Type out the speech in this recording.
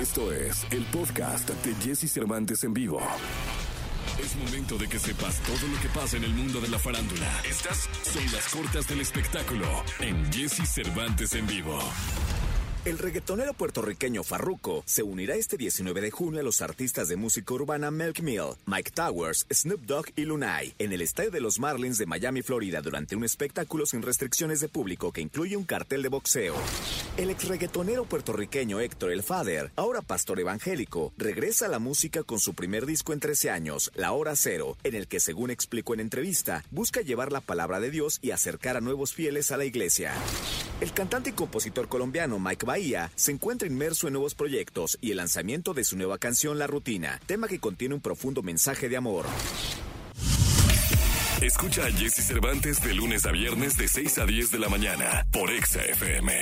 Esto es el podcast de Jesse Cervantes en vivo. Es momento de que sepas todo lo que pasa en el mundo de la farándula. Estas son las cortas del espectáculo en Jesse Cervantes en vivo. El reggaetonero puertorriqueño Farruko se unirá este 19 de junio a los artistas de música urbana Melk Mill, Mike Towers, Snoop Dogg y Lunay en el estadio de los Marlins de Miami, Florida, durante un espectáculo sin restricciones de público que incluye un cartel de boxeo. El ex reggaetonero puertorriqueño Héctor El Fader, ahora pastor evangélico, regresa a la música con su primer disco en 13 años, La Hora Cero, en el que, según explicó en entrevista, busca llevar la palabra de Dios y acercar a nuevos fieles a la iglesia. El cantante y compositor colombiano Mike Bahía se encuentra inmerso en nuevos proyectos y el lanzamiento de su nueva canción La Rutina, tema que contiene un profundo mensaje de amor. Escucha a Jesse Cervantes de lunes a viernes de 6 a 10 de la mañana por Exa FM.